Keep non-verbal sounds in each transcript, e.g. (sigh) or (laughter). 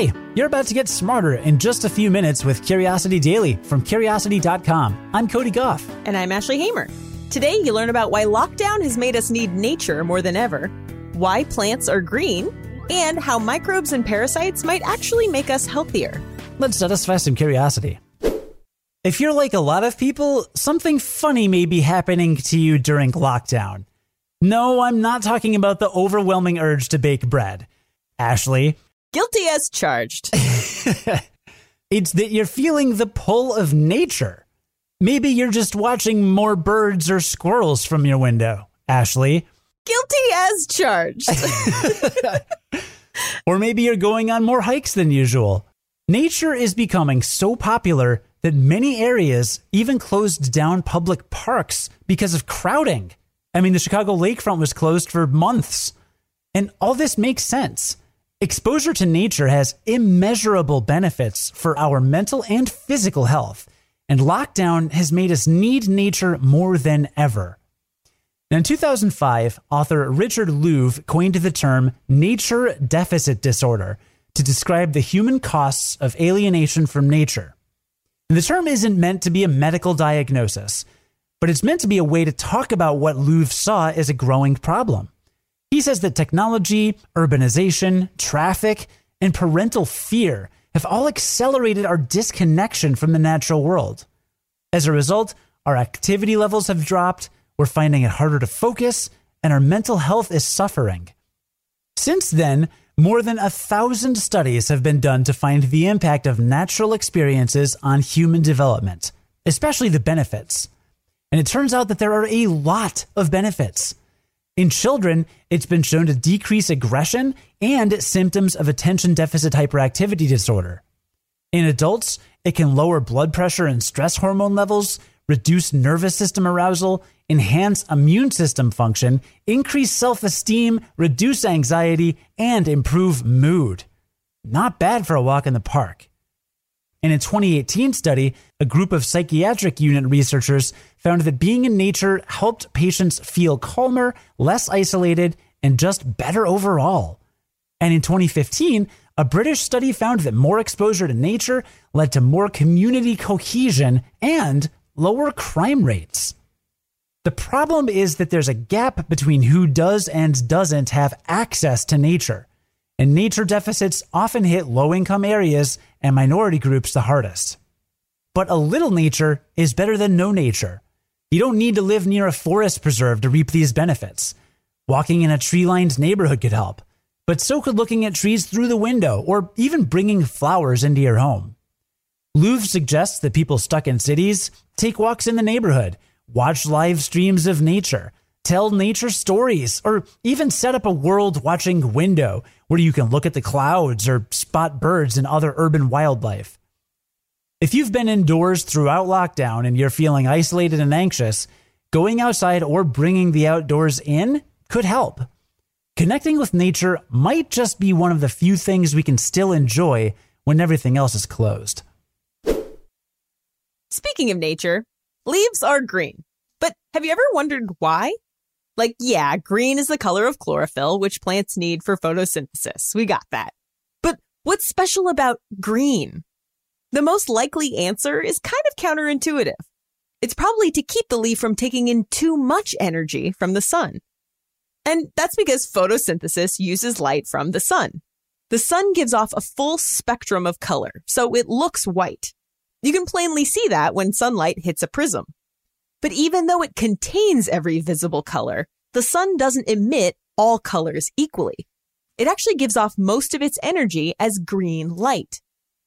Hi, you're about to get smarter in just a few minutes with Curiosity Daily from Curiosity.com. I'm Cody Gough. And I'm Ashley Hamer. Today, you learn about why lockdown has made us need nature more than ever, why plants are green, and how microbes and parasites might actually make us healthier. Let's satisfy some curiosity. If you're like a lot of people, something funny may be happening to you during lockdown. No, I'm not talking about the overwhelming urge to bake bread. Ashley, Guilty as charged. (laughs) it's that you're feeling the pull of nature. Maybe you're just watching more birds or squirrels from your window, Ashley. Guilty as charged. (laughs) (laughs) or maybe you're going on more hikes than usual. Nature is becoming so popular that many areas even closed down public parks because of crowding. I mean, the Chicago lakefront was closed for months. And all this makes sense. Exposure to nature has immeasurable benefits for our mental and physical health, and lockdown has made us need nature more than ever. Now, in 2005, author Richard Louv coined the term nature deficit disorder to describe the human costs of alienation from nature. And the term isn't meant to be a medical diagnosis, but it's meant to be a way to talk about what Louv saw as a growing problem. He says that technology, urbanization, traffic, and parental fear have all accelerated our disconnection from the natural world. As a result, our activity levels have dropped, we're finding it harder to focus, and our mental health is suffering. Since then, more than a thousand studies have been done to find the impact of natural experiences on human development, especially the benefits. And it turns out that there are a lot of benefits. In children, it's been shown to decrease aggression and symptoms of attention deficit hyperactivity disorder. In adults, it can lower blood pressure and stress hormone levels, reduce nervous system arousal, enhance immune system function, increase self esteem, reduce anxiety, and improve mood. Not bad for a walk in the park. In a 2018 study, a group of psychiatric unit researchers found that being in nature helped patients feel calmer, less isolated, and just better overall. And in 2015, a British study found that more exposure to nature led to more community cohesion and lower crime rates. The problem is that there's a gap between who does and doesn't have access to nature and nature deficits often hit low income areas and minority groups the hardest. But a little nature is better than no nature. You don't need to live near a forest preserve to reap these benefits. Walking in a tree lined neighborhood could help, but so could looking at trees through the window or even bringing flowers into your home. Louv suggests that people stuck in cities take walks in the neighborhood, watch live streams of nature, tell nature stories, or even set up a world watching window where you can look at the clouds or spot birds and other urban wildlife. If you've been indoors throughout lockdown and you're feeling isolated and anxious, going outside or bringing the outdoors in could help. Connecting with nature might just be one of the few things we can still enjoy when everything else is closed. Speaking of nature, leaves are green. But have you ever wondered why? Like, yeah, green is the color of chlorophyll, which plants need for photosynthesis. We got that. But what's special about green? The most likely answer is kind of counterintuitive. It's probably to keep the leaf from taking in too much energy from the sun. And that's because photosynthesis uses light from the sun. The sun gives off a full spectrum of color, so it looks white. You can plainly see that when sunlight hits a prism. But even though it contains every visible color, the sun doesn't emit all colors equally. It actually gives off most of its energy as green light.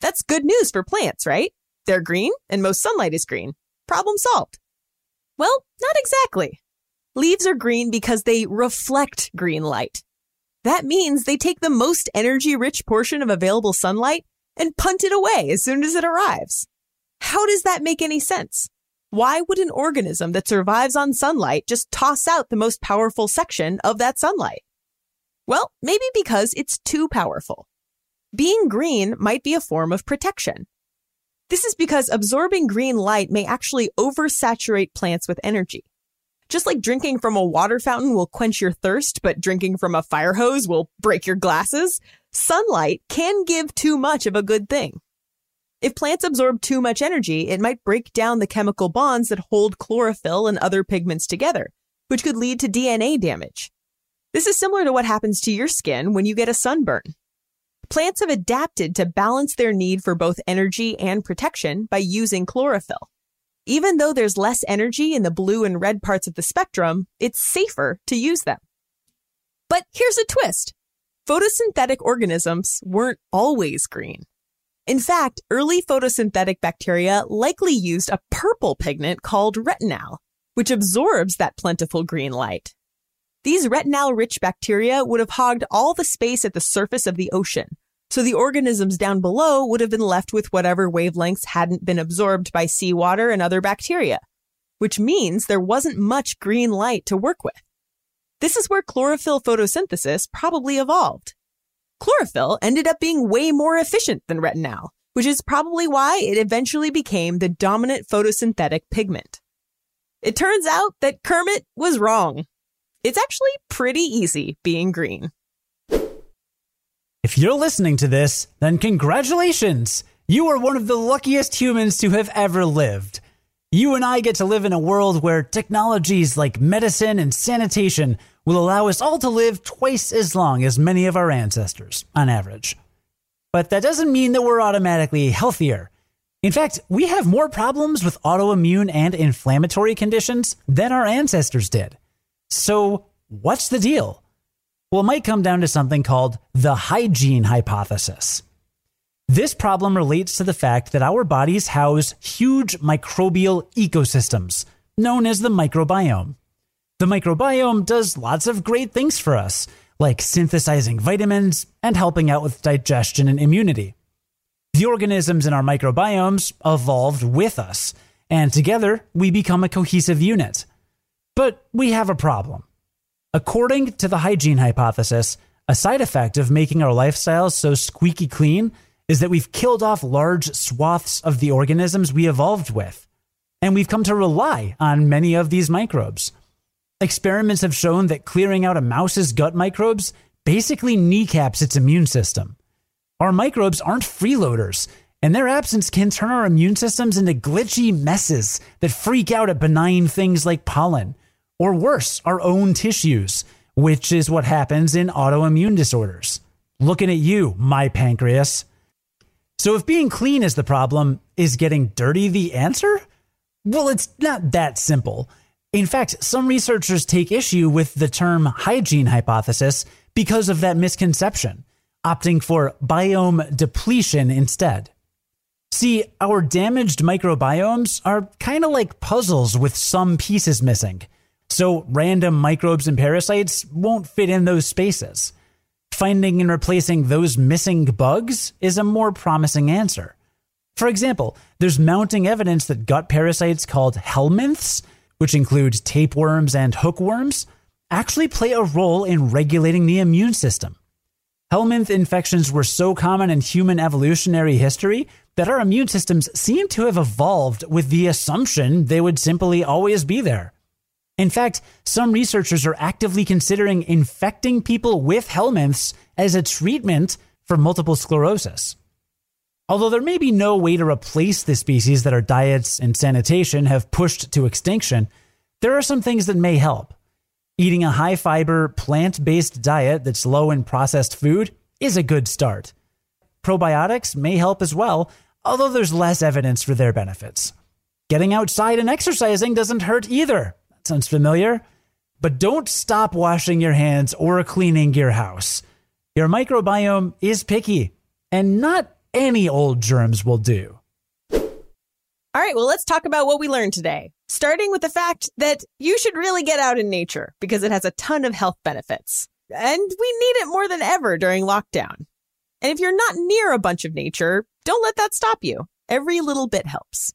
That's good news for plants, right? They're green and most sunlight is green. Problem solved. Well, not exactly. Leaves are green because they reflect green light. That means they take the most energy rich portion of available sunlight and punt it away as soon as it arrives. How does that make any sense? Why would an organism that survives on sunlight just toss out the most powerful section of that sunlight? Well, maybe because it's too powerful. Being green might be a form of protection. This is because absorbing green light may actually oversaturate plants with energy. Just like drinking from a water fountain will quench your thirst, but drinking from a fire hose will break your glasses, sunlight can give too much of a good thing. If plants absorb too much energy, it might break down the chemical bonds that hold chlorophyll and other pigments together, which could lead to DNA damage. This is similar to what happens to your skin when you get a sunburn. Plants have adapted to balance their need for both energy and protection by using chlorophyll. Even though there's less energy in the blue and red parts of the spectrum, it's safer to use them. But here's a twist. Photosynthetic organisms weren't always green. In fact, early photosynthetic bacteria likely used a purple pigment called retinal, which absorbs that plentiful green light. These retinal rich bacteria would have hogged all the space at the surface of the ocean, so the organisms down below would have been left with whatever wavelengths hadn't been absorbed by seawater and other bacteria, which means there wasn't much green light to work with. This is where chlorophyll photosynthesis probably evolved. Chlorophyll ended up being way more efficient than retinal, which is probably why it eventually became the dominant photosynthetic pigment. It turns out that Kermit was wrong. It's actually pretty easy being green. If you're listening to this, then congratulations! You are one of the luckiest humans to have ever lived. You and I get to live in a world where technologies like medicine and sanitation will allow us all to live twice as long as many of our ancestors, on average. But that doesn't mean that we're automatically healthier. In fact, we have more problems with autoimmune and inflammatory conditions than our ancestors did. So, what's the deal? Well, it might come down to something called the hygiene hypothesis. This problem relates to the fact that our bodies house huge microbial ecosystems, known as the microbiome. The microbiome does lots of great things for us, like synthesizing vitamins and helping out with digestion and immunity. The organisms in our microbiomes evolved with us, and together we become a cohesive unit. But we have a problem. According to the hygiene hypothesis, a side effect of making our lifestyles so squeaky clean is that we've killed off large swaths of the organisms we evolved with. And we've come to rely on many of these microbes. Experiments have shown that clearing out a mouse's gut microbes basically kneecaps its immune system. Our microbes aren't freeloaders, and their absence can turn our immune systems into glitchy messes that freak out at benign things like pollen, or worse, our own tissues, which is what happens in autoimmune disorders. Looking at you, my pancreas. So, if being clean is the problem, is getting dirty the answer? Well, it's not that simple. In fact, some researchers take issue with the term hygiene hypothesis because of that misconception, opting for biome depletion instead. See, our damaged microbiomes are kind of like puzzles with some pieces missing. So random microbes and parasites won't fit in those spaces. Finding and replacing those missing bugs is a more promising answer. For example, there's mounting evidence that gut parasites called helminths, which include tapeworms and hookworms, actually play a role in regulating the immune system. Helminth infections were so common in human evolutionary history that our immune systems seem to have evolved with the assumption they would simply always be there. In fact, some researchers are actively considering infecting people with helminths as a treatment for multiple sclerosis. Although there may be no way to replace the species that our diets and sanitation have pushed to extinction, there are some things that may help. Eating a high fiber, plant based diet that's low in processed food is a good start. Probiotics may help as well, although there's less evidence for their benefits. Getting outside and exercising doesn't hurt either, That Sounds familiar? But don't stop washing your hands or cleaning your house. Your microbiome is picky, and not any old germs will do. All right, well, let's talk about what we learned today. Starting with the fact that you should really get out in nature because it has a ton of health benefits. And we need it more than ever during lockdown. And if you're not near a bunch of nature, don't let that stop you. Every little bit helps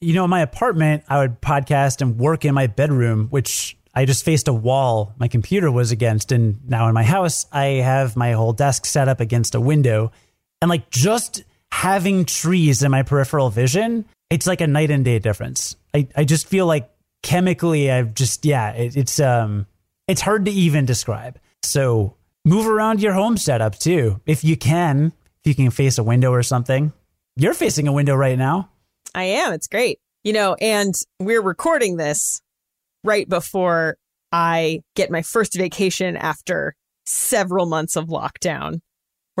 you know, in my apartment, I would podcast and work in my bedroom, which I just faced a wall my computer was against. And now in my house, I have my whole desk set up against a window. And like just having trees in my peripheral vision, it's like a night and day difference. I, I just feel like chemically, I've just yeah, it, it's um, it's hard to even describe. So move around your home setup too, if you can. If you can face a window or something, you're facing a window right now. I am. It's great. You know, and we're recording this right before I get my first vacation after several months of lockdown,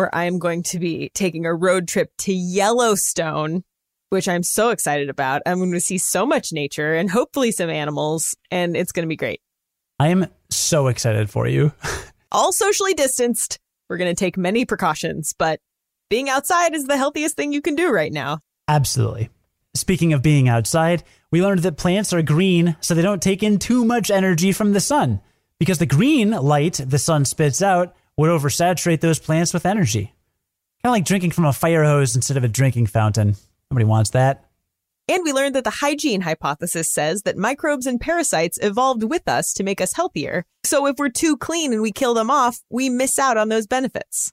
where I'm going to be taking a road trip to Yellowstone, which I'm so excited about. I'm going to see so much nature and hopefully some animals, and it's going to be great. I am so excited for you. (laughs) All socially distanced. We're going to take many precautions, but being outside is the healthiest thing you can do right now. Absolutely. Speaking of being outside, we learned that plants are green so they don't take in too much energy from the sun because the green light the sun spits out would oversaturate those plants with energy. Kind of like drinking from a fire hose instead of a drinking fountain. Nobody wants that. And we learned that the hygiene hypothesis says that microbes and parasites evolved with us to make us healthier. So if we're too clean and we kill them off, we miss out on those benefits.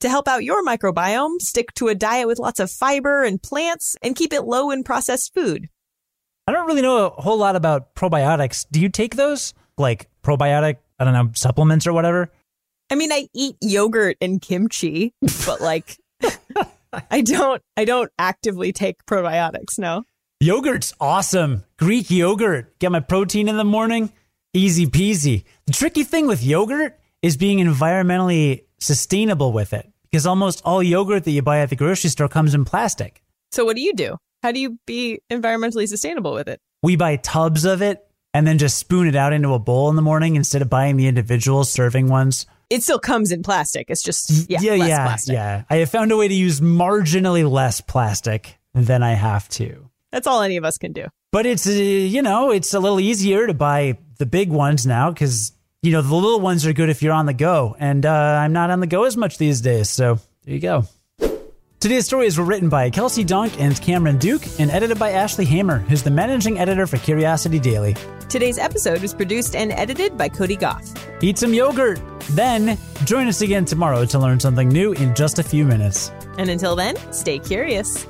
To help out your microbiome, stick to a diet with lots of fiber and plants and keep it low in processed food. I don't really know a whole lot about probiotics. Do you take those? Like probiotic, I don't know, supplements or whatever? I mean, I eat yogurt and kimchi, but like I don't I don't actively take probiotics, no. Yogurt's awesome. Greek yogurt. Get my protein in the morning. Easy peasy. The tricky thing with yogurt is being environmentally sustainable with it because almost all yogurt that you buy at the grocery store comes in plastic. So what do you do? How do you be environmentally sustainable with it? We buy tubs of it and then just spoon it out into a bowl in the morning instead of buying the individual serving ones. It still comes in plastic. It's just yeah, yeah, yeah, plastic. yeah. I have found a way to use marginally less plastic than I have to. That's all any of us can do. But it's uh, you know it's a little easier to buy the big ones now because you know the little ones are good if you're on the go, and uh, I'm not on the go as much these days. So there you go. Today's stories were written by Kelsey Donk and Cameron Duke and edited by Ashley Hamer, who's the managing editor for Curiosity Daily. Today's episode was produced and edited by Cody Gough. Eat some yogurt. Then join us again tomorrow to learn something new in just a few minutes. And until then, stay curious.